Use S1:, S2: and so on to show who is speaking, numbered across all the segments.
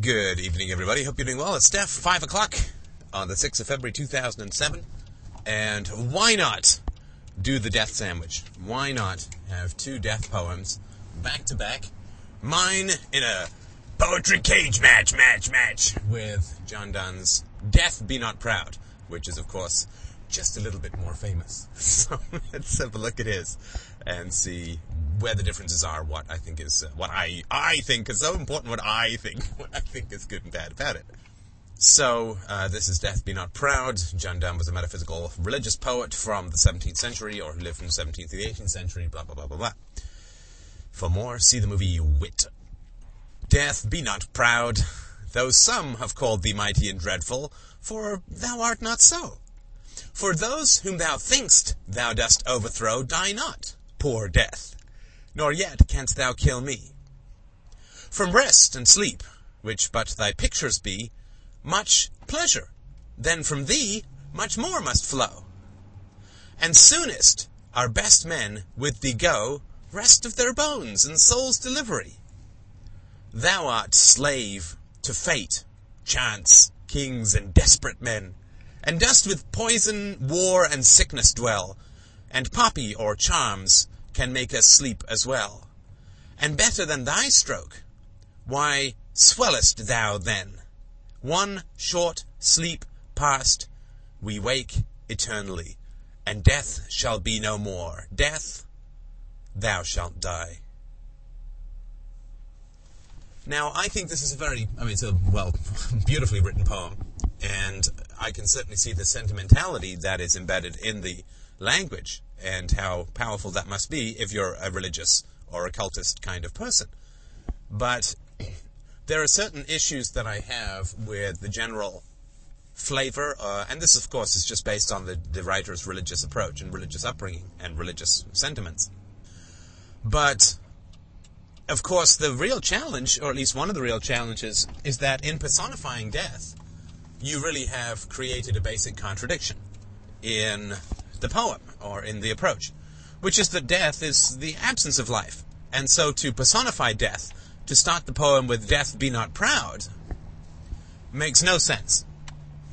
S1: Good evening, everybody. Hope you're doing well. It's Steph, 5 o'clock on the 6th of February 2007. And why not do the death sandwich? Why not have two death poems back to back? Mine in a poetry cage match, match, match with John Donne's Death Be Not Proud, which is, of course, just a little bit more famous. So let's have a look at his and see where the differences are. What I think is what I I think is so important. What I think what I think is good and bad about it. So uh, this is Death Be Not Proud. John Donne was a metaphysical religious poet from the 17th century, or who lived from the 17th to the 18th century. Blah blah blah blah blah. For more, see the movie Wit. Death, be not proud, though some have called thee mighty and dreadful, for thou art not so. For those whom thou think'st thou dost overthrow die not, poor death, nor yet canst thou kill me. From rest and sleep, which but thy pictures be, much pleasure, then from thee much more must flow. And soonest our best men with thee go, rest of their bones and soul's delivery. Thou art slave to fate, chance, kings, and desperate men, and dost with poison, war, and sickness dwell, and poppy or charms can make us sleep as well. And better than thy stroke, why swellest thou then? One short sleep past, we wake eternally, and death shall be no more. Death, thou shalt die. Now, I think this is a very, I mean, it's a, well, beautifully written poem, and I can certainly see the sentimentality that is embedded in the language and how powerful that must be if you're a religious or occultist kind of person. But there are certain issues that I have with the general flavor, uh, and this, of course, is just based on the, the writer's religious approach and religious upbringing and religious sentiments. But of course, the real challenge, or at least one of the real challenges, is that in personifying death, you really have created a basic contradiction in the poem or in the approach, which is that death is the absence of life. And so to personify death, to start the poem with death be not proud, makes no sense.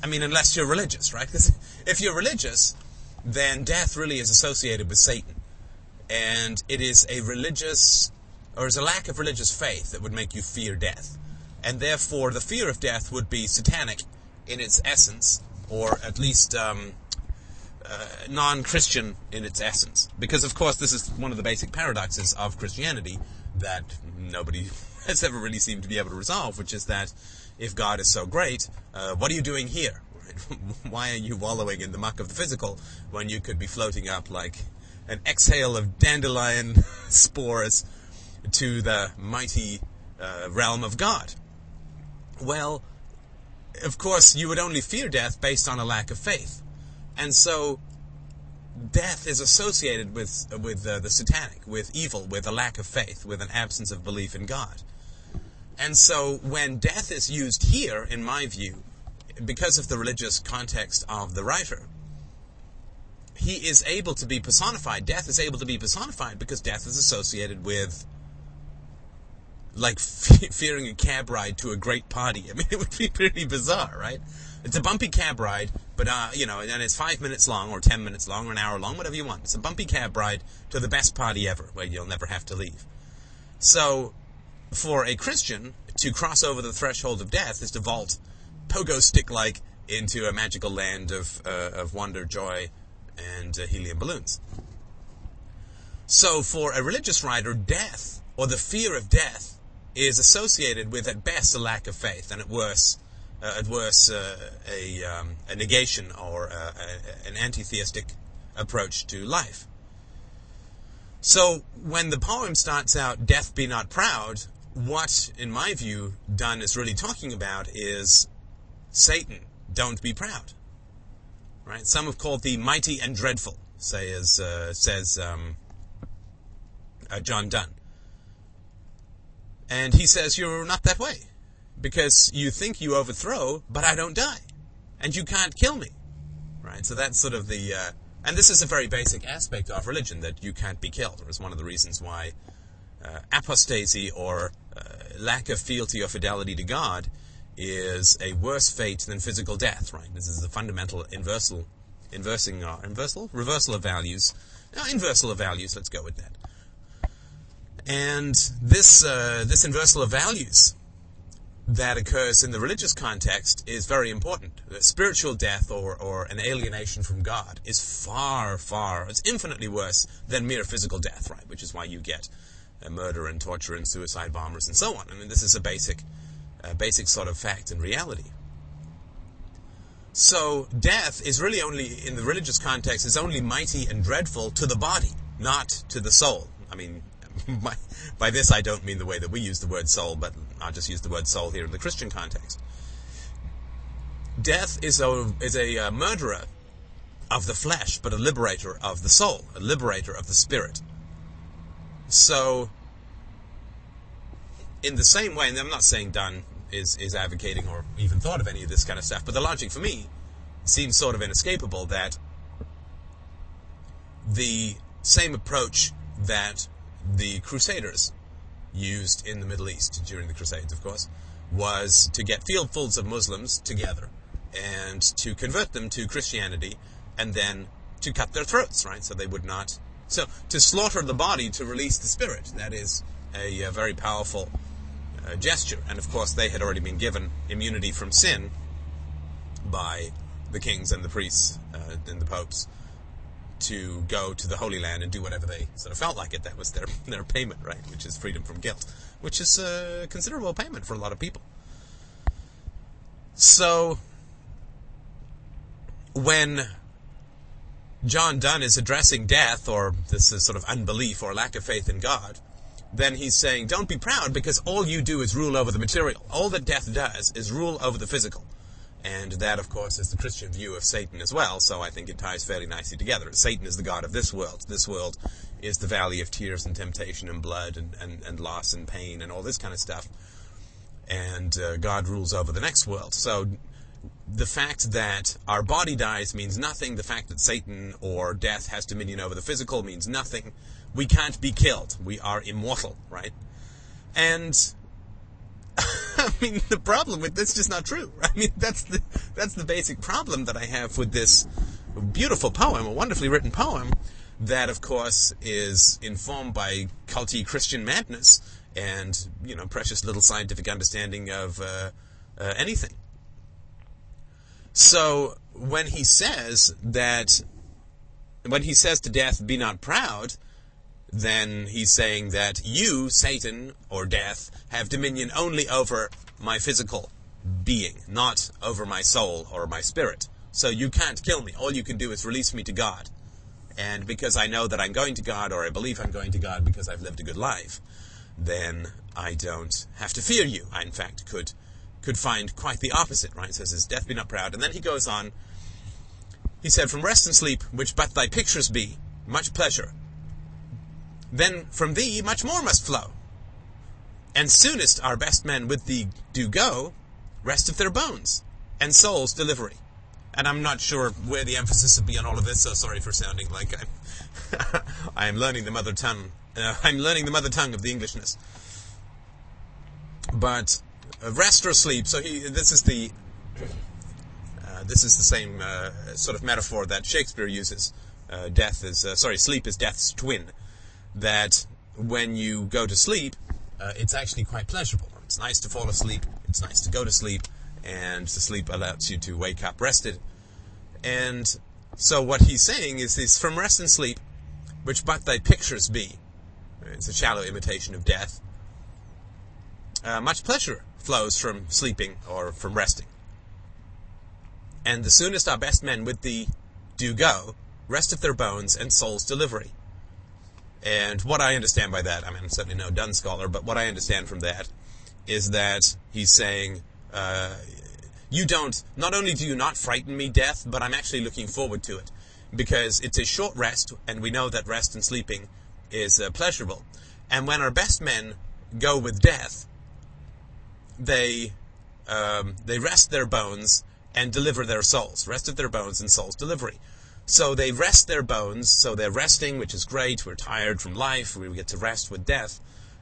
S1: I mean, unless you're religious, right? Because if you're religious, then death really is associated with Satan. And it is a religious or is a lack of religious faith that would make you fear death. And therefore, the fear of death would be satanic in its essence, or at least um, uh, non Christian in its essence. Because, of course, this is one of the basic paradoxes of Christianity that nobody has ever really seemed to be able to resolve, which is that if God is so great, uh, what are you doing here? Why are you wallowing in the muck of the physical when you could be floating up like an exhale of dandelion spores to the mighty uh, realm of God? Well, of course, you would only fear death based on a lack of faith. And so, death is associated with, with uh, the satanic, with evil, with a lack of faith, with an absence of belief in God. And so, when death is used here, in my view, because of the religious context of the writer, he is able to be personified. Death is able to be personified because death is associated with like fearing a cab ride to a great party. I mean, it would be pretty bizarre, right? It's a bumpy cab ride, but uh, you know, and it's five minutes long, or ten minutes long, or an hour long, whatever you want. It's a bumpy cab ride to the best party ever, where you'll never have to leave. So, for a Christian to cross over the threshold of death is to vault pogo stick-like into a magical land of uh, of wonder, joy, and uh, helium balloons. So, for a religious writer, death or the fear of death is associated with, at best, a lack of faith, and at worst, uh, at worst, uh, a, um, a, negation or uh, a, an anti-theistic approach to life. So when the poem starts out, "Death be not proud," what, in my view, Donne is really talking about is Satan. Don't be proud. Right? Some have called the mighty and dreadful, say as uh, says um, uh, John Donne. And he says, You're not that way. Because you think you overthrow, but I don't die. And you can't kill me. Right? So that's sort of the. Uh, and this is a very basic aspect of religion that you can't be killed. It's one of the reasons why uh, apostasy or uh, lack of fealty or fidelity to God is a worse fate than physical death, right? This is the fundamental inversal, inversing, uh, inversal, reversal of values. No, inversal of values, let's go with that. And this, uh, this inversal of values that occurs in the religious context is very important. Spiritual death or, or an alienation from God is far, far, it's infinitely worse than mere physical death, right? Which is why you get uh, murder and torture and suicide bombers and so on. I mean, this is a basic, basic sort of fact and reality. So death is really only, in the religious context, is only mighty and dreadful to the body, not to the soul. I mean, by, by this I don't mean the way that we use the word soul, but I'll just use the word soul here in the Christian context. Death is a, is a uh, murderer of the flesh, but a liberator of the soul, a liberator of the spirit. So, in the same way, and I'm not saying Donne is, is advocating or even thought of any of this kind of stuff, but the logic for me seems sort of inescapable that the same approach that the Crusaders used in the Middle East during the Crusades, of course, was to get fieldfuls of Muslims together and to convert them to Christianity and then to cut their throats, right? So they would not. So to slaughter the body to release the spirit, that is a, a very powerful uh, gesture. And of course, they had already been given immunity from sin by the kings and the priests uh, and the popes to go to the Holy Land and do whatever they sort of felt like it. That was their their payment, right? Which is freedom from guilt, which is a considerable payment for a lot of people. So when John Donne is addressing death or this is sort of unbelief or lack of faith in God, then he's saying, don't be proud because all you do is rule over the material. All that death does is rule over the physical. And that, of course, is the Christian view of Satan as well, so I think it ties fairly nicely together. Satan is the God of this world. This world is the valley of tears and temptation and blood and, and, and loss and pain and all this kind of stuff. And uh, God rules over the next world. So the fact that our body dies means nothing. The fact that Satan or death has dominion over the physical means nothing. We can't be killed. We are immortal, right? And I mean, the problem with this is just not true. I mean, that's the that's the basic problem that I have with this beautiful poem, a wonderfully written poem, that of course is informed by culty Christian madness and you know precious little scientific understanding of uh, uh, anything. So when he says that, when he says to death, "Be not proud," then he's saying that you, Satan, or death, have dominion only over my physical being, not over my soul or my spirit. So you can't kill me. All you can do is release me to God. And because I know that I'm going to God, or I believe I'm going to God because I've lived a good life, then I don't have to fear you. I, in fact, could could find quite the opposite, right? He says, His death be not proud. And then he goes on, he said, From rest and sleep, which but thy pictures be, much pleasure, then from thee much more must flow. And soonest our best men with thee do go, rest of their bones, and souls delivery. And I'm not sure where the emphasis would be on all of this, so sorry for sounding like I'm, I'm learning the mother tongue. Uh, I'm learning the mother tongue of the Englishness. But uh, rest or sleep. So he, this is the uh, this is the same uh, sort of metaphor that Shakespeare uses. Uh, death is sorry, sleep is death's twin that when you go to sleep, uh, it's actually quite pleasurable. It's nice to fall asleep. It's nice to go to sleep, and to sleep allows you to wake up rested. And so what he's saying is this: from rest and sleep, which but thy pictures be. It's a shallow imitation of death. Uh, much pleasure flows from sleeping or from resting. And the soonest our best men with thee do go, rest of their bones and soul's delivery. And what I understand by that, I mean, I'm certainly no Donne scholar, but what I understand from that is that he's saying, uh, you don't, not only do you not frighten me, death, but I'm actually looking forward to it. Because it's a short rest, and we know that rest and sleeping is uh, pleasurable. And when our best men go with death, they, um, they rest their bones and deliver their souls. Rest of their bones and souls delivery. So they rest their bones, so they're resting, which is great. We're tired from life, we get to rest with death.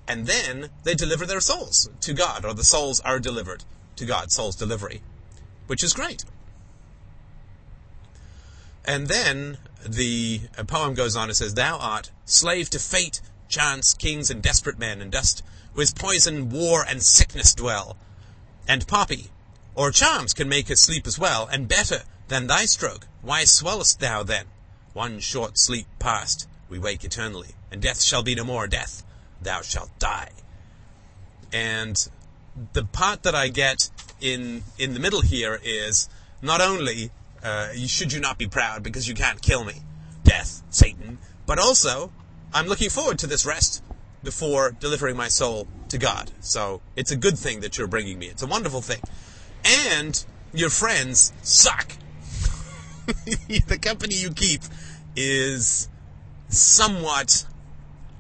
S1: and then they deliver their souls to God, or the souls are delivered to God, souls delivery, which is great. And then the poem goes on and says, Thou art slave to fate, chance, kings, and desperate men, and dost with poison, war, and sickness dwell. And poppy, or charms can make us sleep as well, and better than thy stroke. Why swellest thou then? One short sleep past, we wake eternally, and death shall be no more death. Thou shalt die. And the part that I get in in the middle here is not only uh, should you not be proud because you can't kill me, death, Satan, but also I'm looking forward to this rest before delivering my soul to God. So it's a good thing that you're bringing me. It's a wonderful thing. And your friends suck. the company you keep is somewhat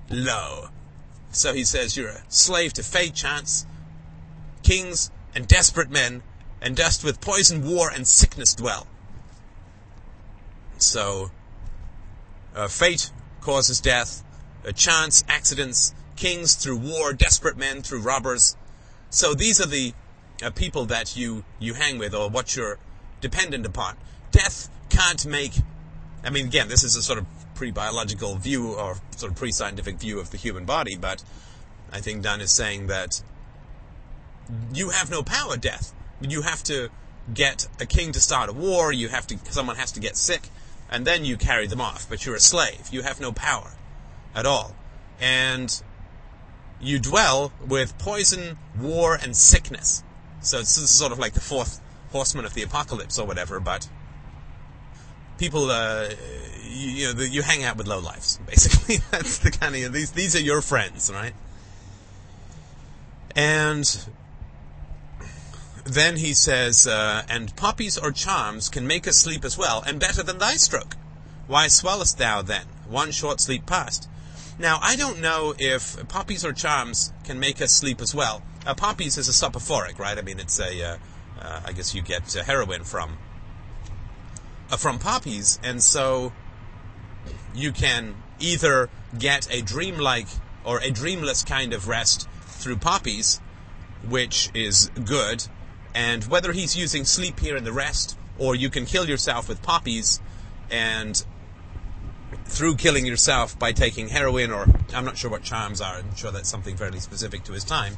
S1: low. So he says, You're a slave to fate, chance, kings, and desperate men, and dust with poison, war, and sickness dwell. So, uh, fate causes death, uh, chance, accidents, kings through war, desperate men through robbers. So these are the uh, people that you, you hang with or what you're dependent upon. Death can't make, I mean, again, this is a sort of pre-biological view or sort of pre-scientific view of the human body, but I think Donne is saying that you have no power, death. You have to get a king to start a war, you have to, someone has to get sick, and then you carry them off, but you're a slave. You have no power at all. And you dwell with poison, war, and sickness. So it's sort of like the fourth horseman of the apocalypse or whatever, but people, uh, you, you, know, the, you hang out with low lives, basically. That's the kind of, these, these are your friends, right? And then he says, uh, and poppies or charms can make us sleep as well, and better than thy stroke. Why swellest thou then, one short sleep past? Now, I don't know if poppies or charms can make us sleep as well. Uh, poppies is a soporific, right? I mean, it's a, uh, uh I guess you get uh, heroin from, uh, from poppies, and so you can either get a dreamlike or a dreamless kind of rest through poppies, which is good, and whether he's using sleep here in the rest, or you can kill yourself with poppies, and through killing yourself by taking heroin, or I'm not sure what charms are. I'm sure that's something fairly specific to his time,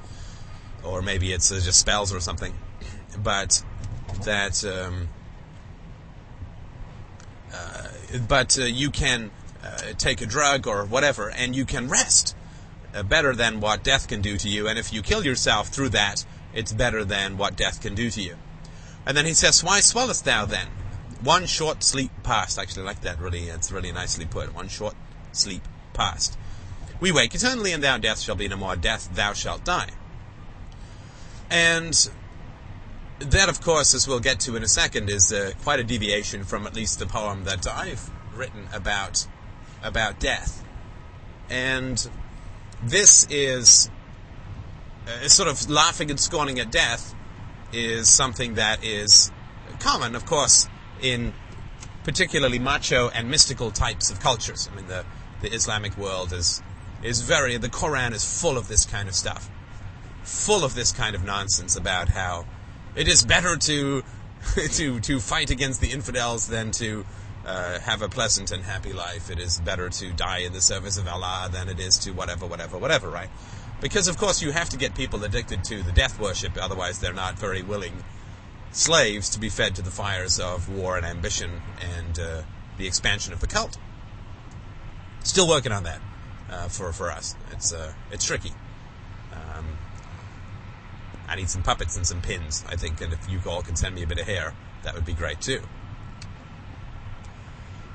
S1: or maybe it's uh, just spells or something. But that, um, but uh, you can uh, take a drug or whatever, and you can rest uh, better than what death can do to you. And if you kill yourself through that, it's better than what death can do to you. And then he says, Why swellest thou then? One short sleep past. Actually, like that really. It's really nicely put. One short sleep past. We wake eternally, and thou death shall be no more. Death, thou shalt die. And that, of course, as we'll get to in a second, is uh, quite a deviation from at least the poem that I've written about about death. And this is uh, sort of laughing and scorning at death is something that is common, of course, in particularly macho and mystical types of cultures. I mean, the, the Islamic world is, is very, the Quran is full of this kind of stuff. Full of this kind of nonsense about how it is better to, to, to fight against the infidels than to uh, have a pleasant and happy life. It is better to die in the service of Allah than it is to whatever, whatever, whatever, right? Because, of course, you have to get people addicted to the death worship, otherwise, they're not very willing slaves to be fed to the fires of war and ambition and uh, the expansion of the cult. Still working on that uh, for for us. It's uh, it's tricky. I need some puppets and some pins, I think, and if you all can send me a bit of hair, that would be great too.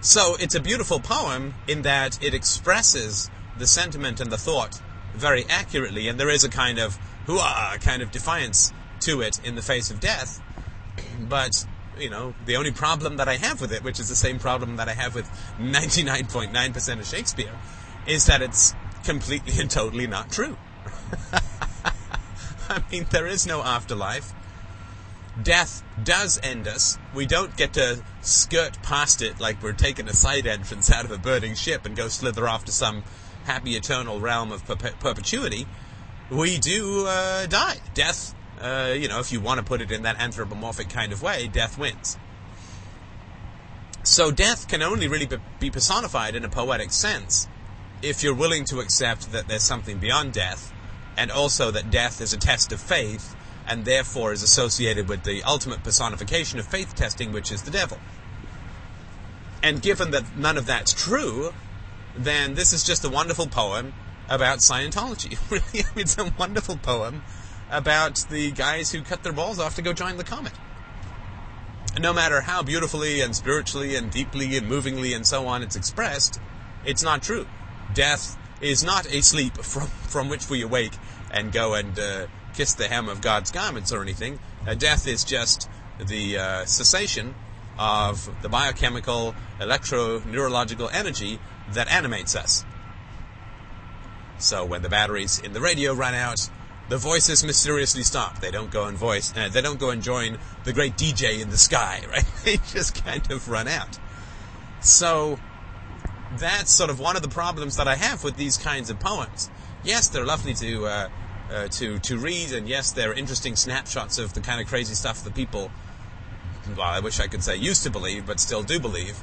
S1: So it's a beautiful poem in that it expresses the sentiment and the thought very accurately, and there is a kind of hooah, kind of defiance to it in the face of death. But you know, the only problem that I have with it, which is the same problem that I have with 99.9% of Shakespeare, is that it's completely and totally not true. I mean, there is no afterlife. Death does end us. We don't get to skirt past it like we're taking a side entrance out of a burning ship and go slither off to some happy eternal realm of perpetuity. we do uh, die. Death, uh, you know, if you want to put it in that anthropomorphic kind of way, death wins. So death can only really be personified in a poetic sense if you're willing to accept that there's something beyond death, and also that death is a test of faith, and therefore is associated with the ultimate personification of faith testing, which is the devil. And given that none of that's true, then this is just a wonderful poem about Scientology. really, it's a wonderful poem about the guys who cut their balls off to go join the comet. No matter how beautifully and spiritually and deeply and movingly and so on it's expressed, it's not true. Death is not a sleep from, from which we awake and go and uh, kiss the hem of God's garments or anything. Uh, death is just the uh, cessation of the biochemical, electro neurological energy that animates us. So when the batteries in the radio run out, the voices mysteriously stop. They don't go and voice. Uh, they don't go and join the great DJ in the sky, right? they just kind of run out. So that's sort of one of the problems that I have with these kinds of poems. Yes, they're lovely to uh, uh, to to read, and yes, they're interesting snapshots of the kind of crazy stuff that people. Well, I wish I could say used to believe, but still do believe.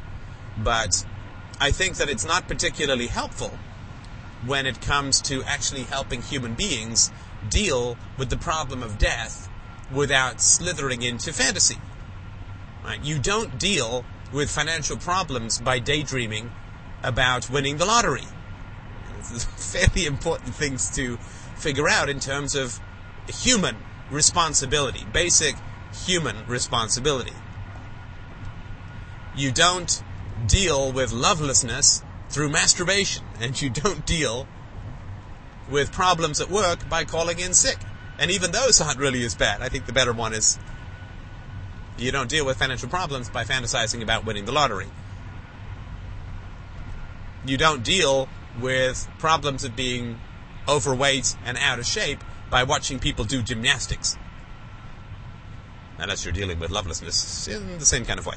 S1: But I think that it's not particularly helpful when it comes to actually helping human beings deal with the problem of death without slithering into fantasy. Right? You don't deal with financial problems by daydreaming about winning the lottery. Fairly important things to figure out in terms of human responsibility, basic human responsibility. You don't deal with lovelessness through masturbation, and you don't deal with problems at work by calling in sick. And even those aren't really as bad. I think the better one is you don't deal with financial problems by fantasizing about winning the lottery you don't deal with problems of being overweight and out of shape by watching people do gymnastics. Unless you're dealing with lovelessness in the same kind of way.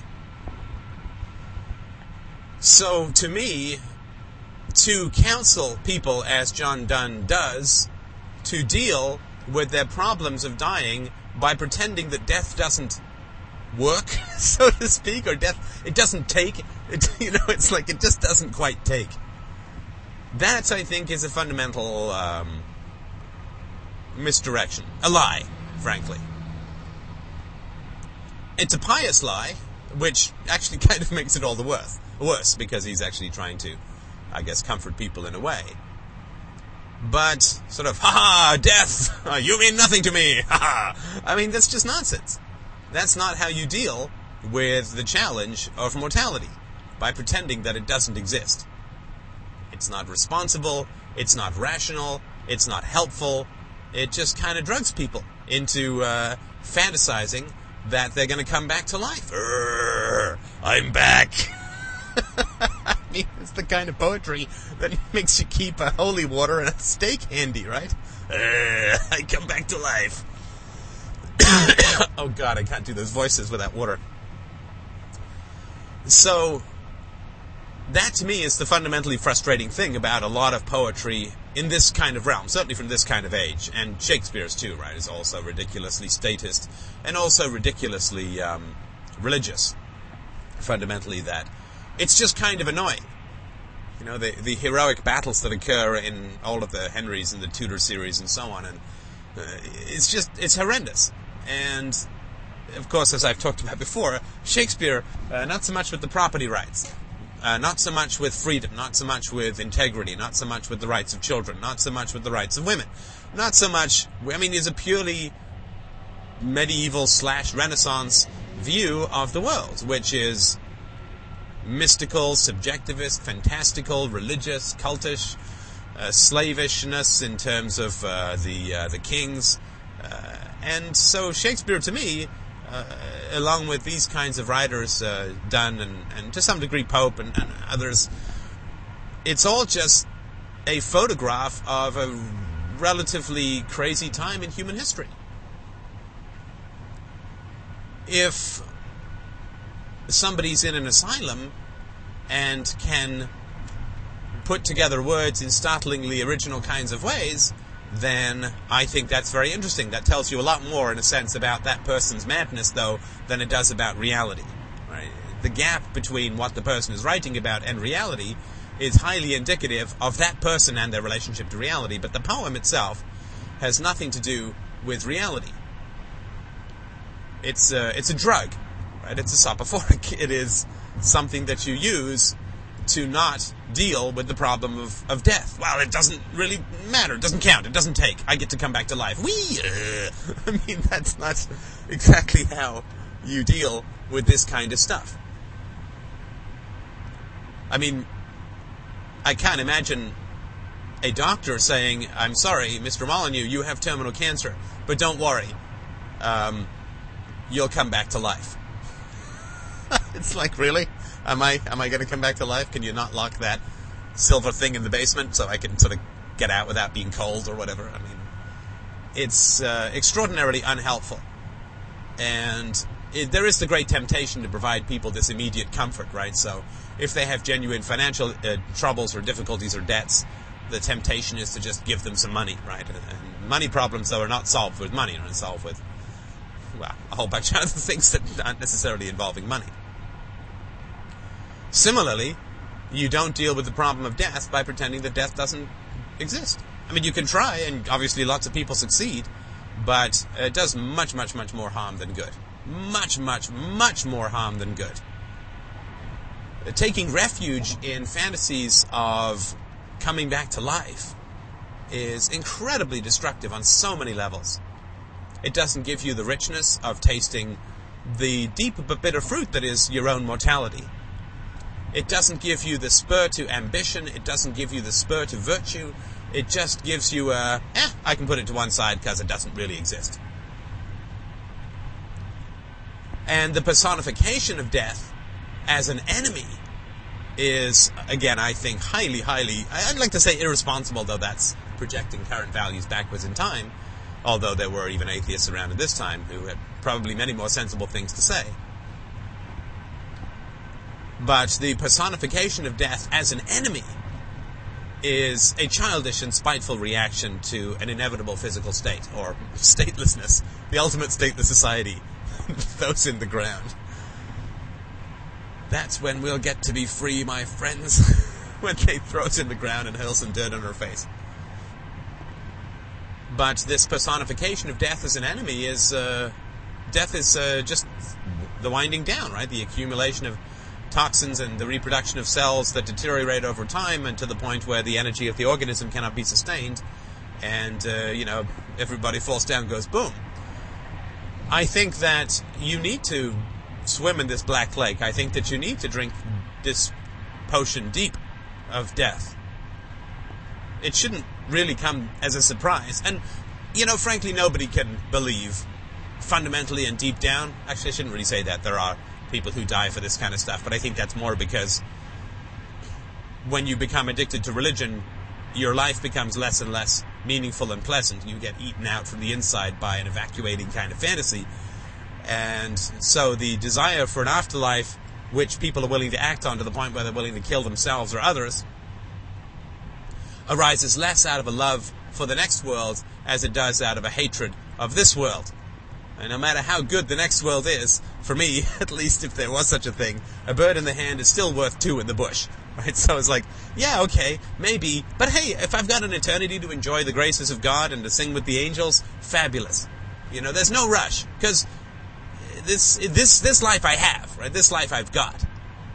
S1: So, to me, to counsel people as John Donne does to deal with their problems of dying by pretending that death doesn't work, so to speak, or death, it doesn't take, it, you know, it's like it just doesn't quite take. That, I think, is a fundamental um, misdirection. A lie, frankly. It's a pious lie, which actually kind of makes it all the worse, worse because he's actually trying to, I guess, comfort people in a way. But sort of, ha ha, death, you mean nothing to me, ha ha. I mean, that's just nonsense. That's not how you deal with the challenge of mortality, by pretending that it doesn't exist. It's not responsible, it's not rational, it's not helpful. It just kind of drugs people into uh, fantasizing that they're going to come back to life. I'm back. I mean, it's the kind of poetry that makes you keep a holy water and a steak handy, right? I come back to life. oh god, I can't do those voices without water. So, that to me is the fundamentally frustrating thing about a lot of poetry in this kind of realm, certainly from this kind of age, and Shakespeare's too, right, is also ridiculously statist and also ridiculously um, religious. Fundamentally, that it's just kind of annoying. You know, the the heroic battles that occur in all of the Henrys and the Tudor series and so on, and uh, it's just it's horrendous. And of course, as I've talked about before, Shakespeare, uh, not so much with the property rights, uh, not so much with freedom, not so much with integrity, not so much with the rights of children, not so much with the rights of women, not so much. I mean, he's a purely medieval slash Renaissance view of the world, which is mystical, subjectivist, fantastical, religious, cultish, uh, slavishness in terms of uh, the uh, the kings, uh, and so Shakespeare, to me, along with these kinds of writers, uh, Donne and, and to some degree Pope and, and others, it's all just a photograph of a relatively crazy time in human history. If somebody's in an asylum and can put together words in startlingly original kinds of ways, then I think that's very interesting. That tells you a lot more, in a sense, about that person's madness, though, than it does about reality. Right? The gap between what the person is writing about and reality is highly indicative of that person and their relationship to reality, but the poem itself has nothing to do with reality. It's a, it's a drug, right? It's a soporific. It is something that you use to not deal with the problem of, of death. Well, it doesn't really matter. It doesn't count. It doesn't take. I get to come back to life. We, uh, I mean, that's not exactly how you deal with this kind of stuff. I mean, I can't imagine a doctor saying, "I'm sorry, Mr. Molyneux, you have terminal cancer, but don't worry, um, you'll come back to life." it's like, really? Am I am I going to come back to life? Can you not lock that silver thing in the basement so I can sort of get out without being cold or whatever? I mean, it's uh, extraordinarily unhelpful, and it, there is the great temptation to provide people this immediate comfort, right? So if they have genuine financial uh, troubles or difficulties or debts, the temptation is to just give them some money, right? And, money problems, though, are not solved with money, are solved with, well, a whole bunch of other things that aren't necessarily involving money. Similarly, you don't deal with the problem of death by pretending that death doesn't exist. I mean, you can try, and obviously lots of people succeed, but it does much, much, much more harm than good. Much, much, much more harm than good. Taking refuge in fantasies of coming back to life is incredibly destructive on so many levels. It doesn't give you the richness of tasting the deep but bitter fruit that is your own mortality. It doesn't give you the spur to ambition. It doesn't give you the spur to virtue. It just gives you a, eh, I can put it to one side because it doesn't really exist. And the personification of death as an enemy is, again, I think, highly, highly, I'd like to say irresponsible, though that's projecting current values backwards in time, although there were even atheists around at this time who had probably many more sensible things to say. But the personification of death as an enemy is a childish and spiteful reaction to an inevitable physical state, or statelessness, the ultimate stateless society, those in the ground. That's when we'll get to be free, my friends, when they throw us in the ground and hurl some dirt on our face. But this personification of death as an enemy is, uh, death is uh, just the winding down, right? The accumulation of toxins and the reproduction of cells that deteriorate over time and to the point where the energy of the organism cannot be sustained and uh, you know everybody falls down goes boom. I think that you need to swim in this black lake. I think that you need to drink this potion deep of death. It shouldn't really come as a surprise. And you know frankly nobody can believe fundamentally and deep down actually i shouldn't really say that. There are people who die for this kind of stuff, but I think that's more because when you become addicted to religion, your life becomes less and less meaningful and pleasant. You get eaten out from the inside by an evacuating kind of fantasy. And so the desire for an afterlife, which people are willing to act on to the point where they're willing to kill themselves or others, arises less out of a love for the next world as it does out of a hatred of this world. And no matter how good the next world is, for me, at least if there was such a thing, a bird in the hand is still worth two in the bush. Right? So it's like, yeah, okay, maybe, but hey, if I've got an eternity to enjoy the graces of God and to sing with the angels, fabulous. You know, there's no rush, because this, this, this life I have, right? This life I've got.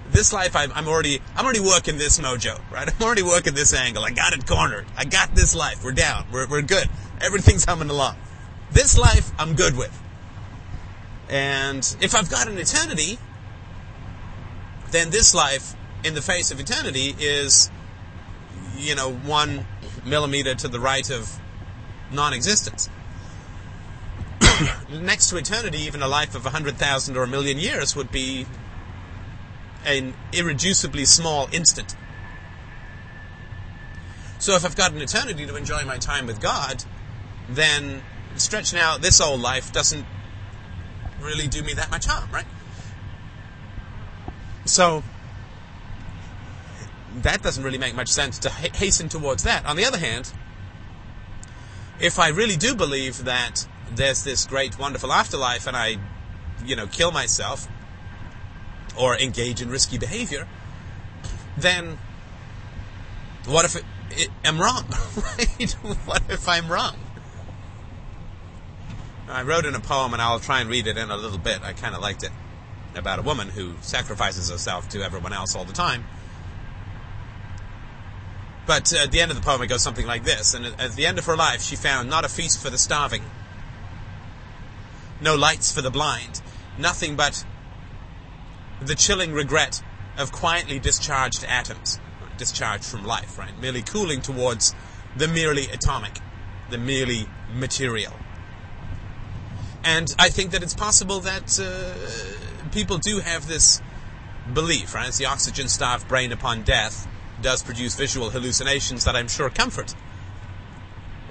S1: This life I'm, I'm already, I'm already working this mojo, right? I'm already working this angle. I got it cornered. I got this life. We're down. We're, we're good. Everything's humming along. This life I'm good with. And if I've got an eternity, then this life in the face of eternity is, you know, one millimeter to the right of non existence. Next to eternity, even a life of 100,000 or a million years would be an irreducibly small instant. So if I've got an eternity to enjoy my time with God, then stretching out this old life doesn't really do me that much harm, right? So that doesn't really make much sense to hasten towards that. On the other hand, if I really do believe that there's this great, wonderful afterlife and I, you know, kill myself or engage in risky behavior, then what if it, it, I'm wrong, right? what if I'm wrong? I wrote in a poem, and I'll try and read it in a little bit. I kind of liked it about a woman who sacrifices herself to everyone else all the time. But uh, at the end of the poem, it goes something like this. And at the end of her life, she found not a feast for the starving, no lights for the blind, nothing but the chilling regret of quietly discharged atoms, discharged from life, right? Merely cooling towards the merely atomic, the merely material. And I think that it's possible that uh, people do have this belief, right? It's the oxygen starved brain upon death does produce visual hallucinations that I'm sure comfort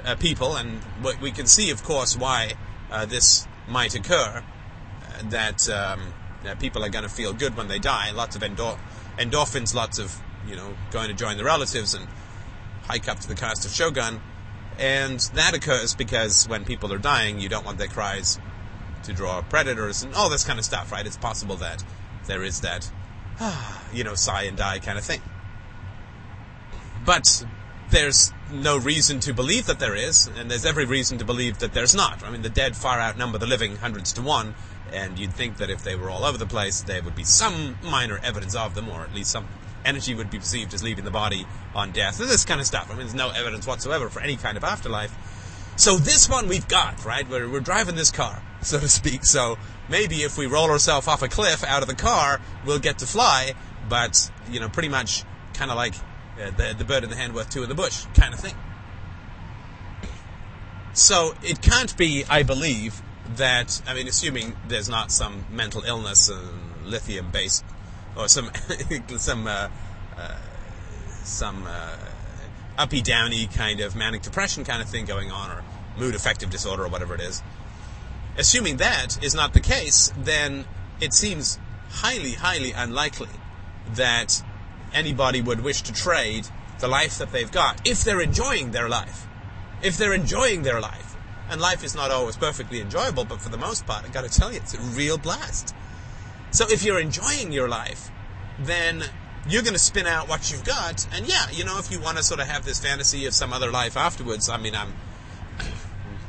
S1: uh, people, and we can see, of course, why uh, this might occur. Uh, that, um, that people are going to feel good when they die. Lots of endor- endorphins, lots of you know going to join the relatives and hike up to the cast of Shogun, and that occurs because when people are dying, you don't want their cries to draw predators and all this kind of stuff, right? It's possible that there is that, you know, sigh and die kind of thing. But there's no reason to believe that there is, and there's every reason to believe that there's not. I mean, the dead far outnumber the living hundreds to one, and you'd think that if they were all over the place, there would be some minor evidence of them, or at least some energy would be perceived as leaving the body on death, and this kind of stuff. I mean, there's no evidence whatsoever for any kind of afterlife. So this one we've got, right? We're, we're driving this car, so to speak. So maybe if we roll ourselves off a cliff out of the car, we'll get to fly, but, you know, pretty much kind of like uh, the, the bird in the hand worth two in the bush kind of thing. So it can't be, I believe, that, I mean, assuming there's not some mental illness, and lithium based, or some, some, uh, uh, some, uh, uppy downy kind of manic depression kind of thing going on, or mood affective disorder, or whatever it is. Assuming that is not the case, then it seems highly, highly unlikely that anybody would wish to trade the life that they've got if they're enjoying their life. If they're enjoying their life. And life is not always perfectly enjoyable, but for the most part, I've gotta tell you, it's a real blast. So if you're enjoying your life, then you're gonna spin out what you've got, and yeah, you know, if you wanna sort of have this fantasy of some other life afterwards, I mean, I'm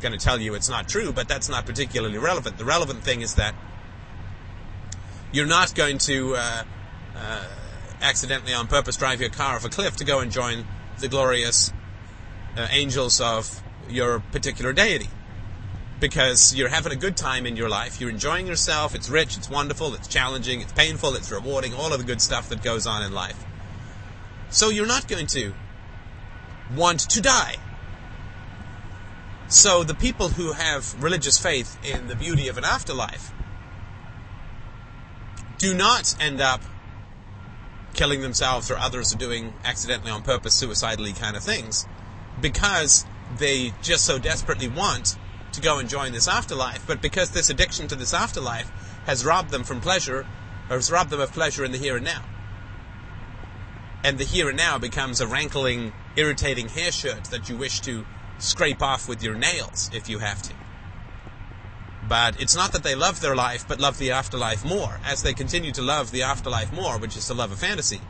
S1: gonna tell you it's not true, but that's not particularly relevant. The relevant thing is that you're not going to, uh, uh, accidentally on purpose drive your car off a cliff to go and join the glorious uh, angels of your particular deity. Because you're having a good time in your life, you're enjoying yourself, it's rich, it's wonderful, it's challenging, it's painful, it's rewarding, all of the good stuff that goes on in life. So you're not going to want to die. So the people who have religious faith in the beauty of an afterlife do not end up killing themselves or others are doing accidentally on purpose suicidally kind of things because they just so desperately want to go and join this afterlife but because this addiction to this afterlife has robbed them from pleasure or has robbed them of pleasure in the here and now and the here and now becomes a rankling irritating hair shirt that you wish to scrape off with your nails if you have to but it's not that they love their life, but love the afterlife more. As they continue to love the afterlife more, which is to love a fantasy,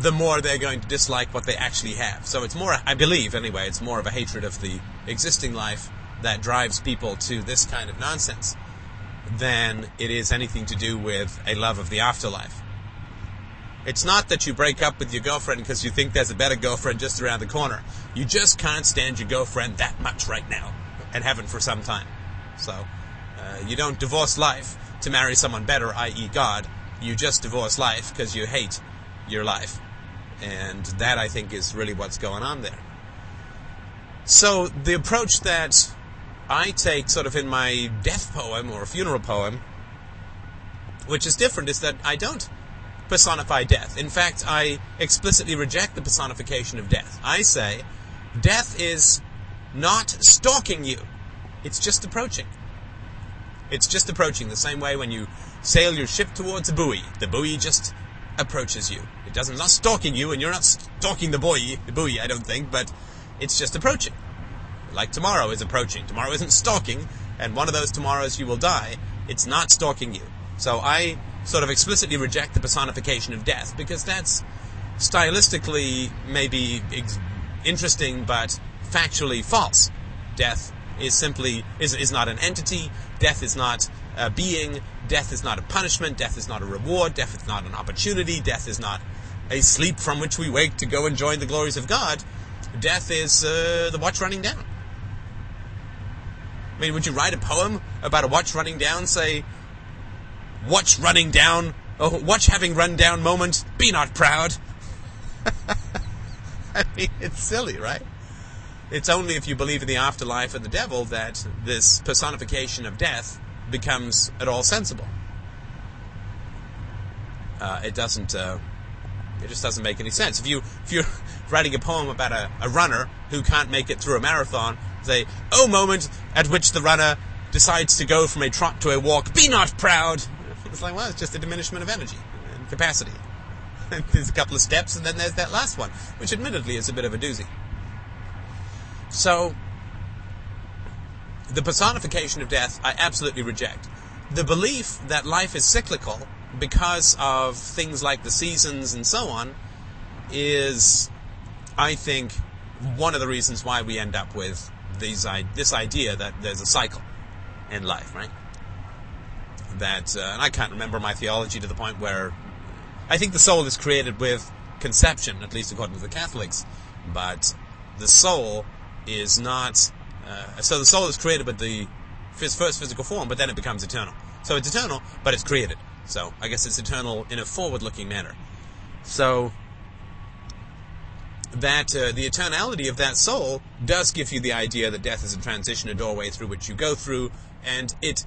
S1: the more they're going to dislike what they actually have. So it's more, I believe anyway, it's more of a hatred of the existing life that drives people to this kind of nonsense than it is anything to do with a love of the afterlife. It's not that you break up with your girlfriend because you think there's a better girlfriend just around the corner. You just can't stand your girlfriend that much right now and haven't for some time. So, uh, you don't divorce life to marry someone better, i.e., God. You just divorce life because you hate your life. And that, I think, is really what's going on there. So, the approach that I take sort of in my death poem or funeral poem, which is different, is that I don't personify death. In fact, I explicitly reject the personification of death. I say, death is not stalking you. It's just approaching. It's just approaching the same way when you sail your ship towards a buoy. The buoy just approaches you. It doesn't not stalking you, and you're not stalking the boy, The buoy, I don't think, but it's just approaching. like tomorrow is approaching. Tomorrow isn't stalking, and one of those tomorrows you will die. It's not stalking you. So I sort of explicitly reject the personification of death because that's stylistically maybe ex- interesting but factually false. Death is simply is, is not an entity. Death is not a being. Death is not a punishment. Death is not a reward. Death is not an opportunity. Death is not a sleep from which we wake to go and join the glories of God. Death is uh, the watch running down. I mean, would you write a poem about a watch running down? Say, watch running down, oh, watch having run down moment, be not proud. I mean, it's silly, right? It's only if you believe in the afterlife and the devil that this personification of death becomes at all sensible. Uh, it doesn't. Uh, it just doesn't make any sense. If you if you're writing a poem about a, a runner who can't make it through a marathon, say, "Oh, moment at which the runner decides to go from a trot to a walk, be not proud." It's like, well, it's just a diminishment of energy and capacity. there's a couple of steps, and then there's that last one, which admittedly is a bit of a doozy. So, the personification of death, I absolutely reject. The belief that life is cyclical because of things like the seasons and so on is, I think, one of the reasons why we end up with these, this idea that there's a cycle in life, right? That, uh, and I can't remember my theology to the point where I think the soul is created with conception, at least according to the Catholics, but the soul is not. Uh, so the soul is created with the first physical form, but then it becomes eternal. So it's eternal, but it's created. So I guess it's eternal in a forward-looking manner. So that uh, the eternality of that soul does give you the idea that death is a transition, a doorway through which you go through, and it.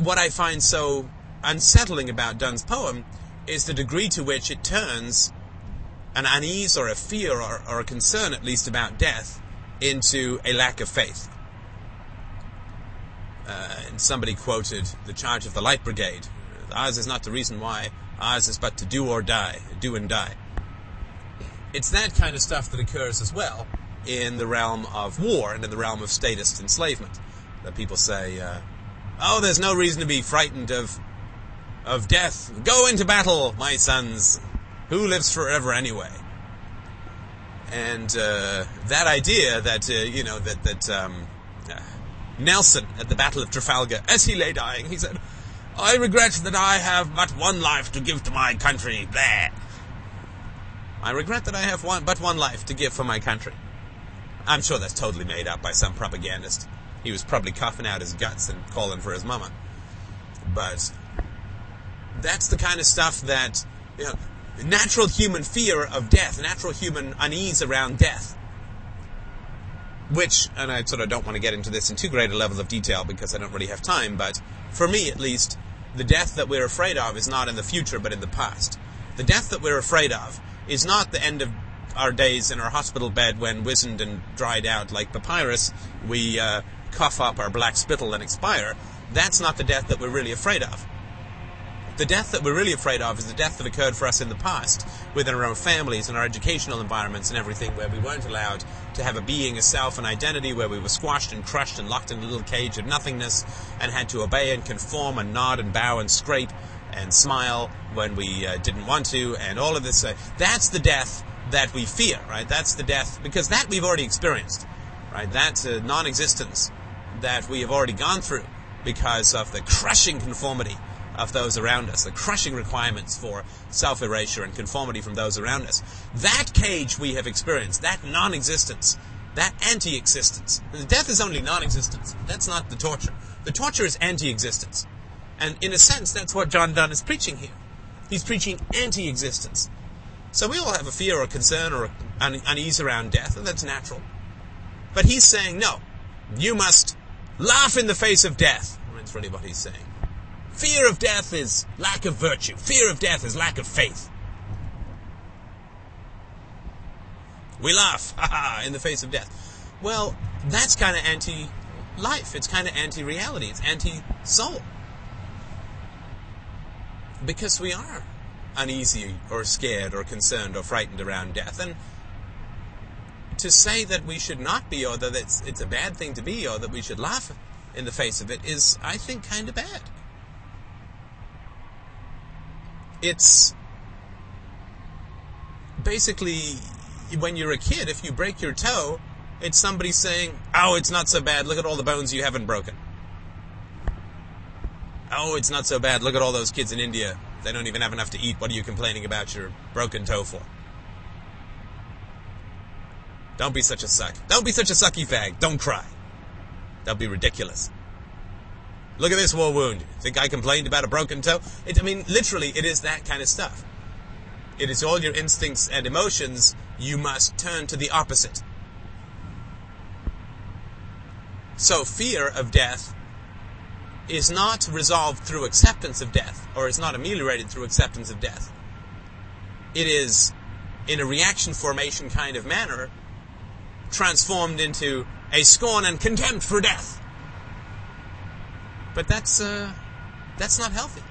S1: What I find so unsettling about Donne's poem is the degree to which it turns an unease or a fear or, or a concern, at least, about death into a lack of faith. Uh, and somebody quoted the charge of the Light Brigade. Ours is not the reason why, ours is but to do or die, do and die. It's that kind of stuff that occurs as well in the realm of war and in the realm of statist enslavement. That people say, uh, oh, there's no reason to be frightened of of death. Go into battle, my sons. Who lives forever anyway? And uh, that idea that uh, you know that that um, uh, Nelson at the Battle of Trafalgar, as he lay dying, he said, "I regret that I have but one life to give to my country." There. I regret that I have one, but one life to give for my country. I'm sure that's totally made up by some propagandist. He was probably coughing out his guts and calling for his mama. But that's the kind of stuff that, you know, natural human fear of death, natural human unease around death. Which, and I sort of don't want to get into this in too great a level of detail because I don't really have time, but for me at least, the death that we're afraid of is not in the future but in the past. The death that we're afraid of is not the end of our days in our hospital bed when wizened and dried out like papyrus, we uh, cough up our black spittle and expire. That's not the death that we're really afraid of. The death that we're really afraid of is the death that occurred for us in the past, within our own families and our educational environments and everything, where we weren't allowed to have a being, a self, an identity, where we were squashed and crushed and locked in a little cage of nothingness and had to obey and conform and nod and bow and scrape and smile when we uh, didn't want to, and all of this. Uh, that's the death that we fear, right? That's the death, because that we've already experienced, right? That's a non existence that we have already gone through because of the crushing conformity of those around us, the crushing requirements for self erasure and conformity from those around us. That cage we have experienced, that non existence, that anti existence. Death is only non existence. That's not the torture. The torture is anti existence. And in a sense, that's what John Donne is preaching here. He's preaching anti existence. So we all have a fear or concern or an unease around death, and that's natural. But he's saying, no, you must laugh in the face of death. That's really what he's saying. Fear of death is lack of virtue. Fear of death is lack of faith. We laugh, ha ha, in the face of death. Well, that's kind of anti life. It's kind of anti reality. It's anti soul. Because we are uneasy or scared or concerned or frightened around death. And to say that we should not be, or that it's, it's a bad thing to be, or that we should laugh in the face of it, is, I think, kind of bad. It's basically when you're a kid, if you break your toe, it's somebody saying, Oh, it's not so bad. Look at all the bones you haven't broken. Oh, it's not so bad. Look at all those kids in India. They don't even have enough to eat. What are you complaining about your broken toe for? Don't be such a suck. Don't be such a sucky fag. Don't cry. That'll be ridiculous. Look at this war wound. Think I complained about a broken toe? It, I mean, literally, it is that kind of stuff. It is all your instincts and emotions. You must turn to the opposite. So fear of death is not resolved through acceptance of death, or is not ameliorated through acceptance of death. It is, in a reaction formation kind of manner, transformed into a scorn and contempt for death. But that's uh, that's not healthy.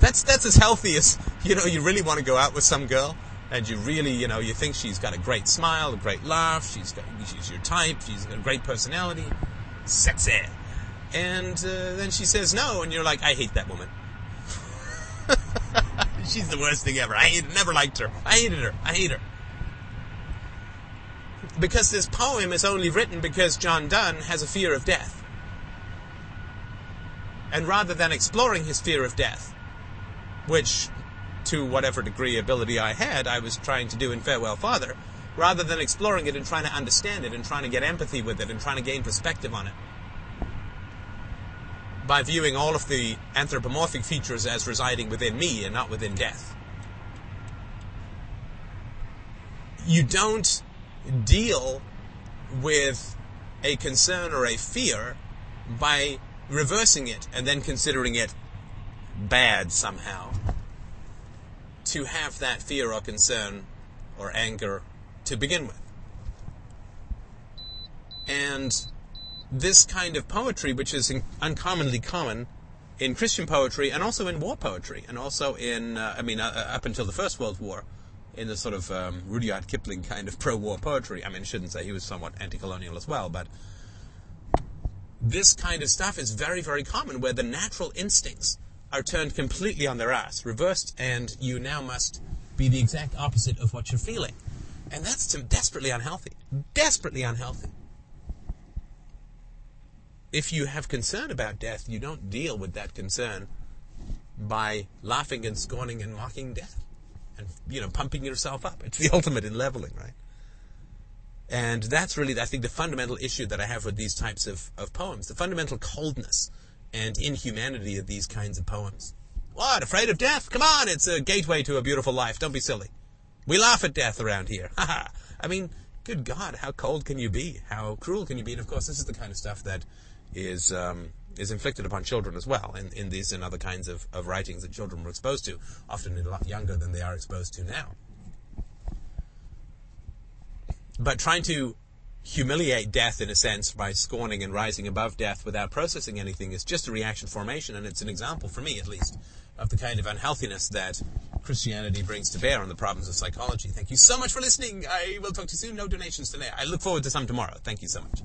S1: That's that's as healthy as you know. You really want to go out with some girl, and you really you know you think she's got a great smile, a great laugh, she's got she's your type, she's got a great personality, sexy, and uh, then she says no, and you're like, I hate that woman. she's the worst thing ever. I hate, never liked her. I hated her. I hate her because this poem is only written because John Donne has a fear of death. And rather than exploring his fear of death, which, to whatever degree ability I had, I was trying to do in Farewell Father, rather than exploring it and trying to understand it and trying to get empathy with it and trying to gain perspective on it, by viewing all of the anthropomorphic features as residing within me and not within death. You don't deal with a concern or a fear by reversing it and then considering it bad somehow. To have that fear or concern or anger to begin with. And this kind of poetry, which is uncommonly common in Christian poetry and also in war poetry, and also in, uh, I mean, uh, up until the First World War, in the sort of um, Rudyard Kipling kind of pro-war poetry. I mean, I shouldn't say he was somewhat anti-colonial as well, but this kind of stuff is very, very common where the natural instincts are turned completely on their ass, reversed, and you now must be the exact opposite of what you're feeling. And that's desperately unhealthy. Desperately unhealthy. If you have concern about death, you don't deal with that concern by laughing and scorning and mocking death and you know pumping yourself up. It's the ultimate in leveling, right? And that's really, I think, the fundamental issue that I have with these types of, of poems. The fundamental coldness and inhumanity of these kinds of poems. What? Afraid of death? Come on, it's a gateway to a beautiful life. Don't be silly. We laugh at death around here. Ha ha. I mean, good God, how cold can you be? How cruel can you be? And of course, this is the kind of stuff that is um, is inflicted upon children as well in, in these and other kinds of, of writings that children were exposed to, often a lot younger than they are exposed to now. But trying to humiliate death in a sense by scorning and rising above death without processing anything is just a reaction formation, and it's an example, for me at least, of the kind of unhealthiness that Christianity brings to bear on the problems of psychology. Thank you so much for listening. I will talk to you soon. No donations today. I look forward to some tomorrow. Thank you so much.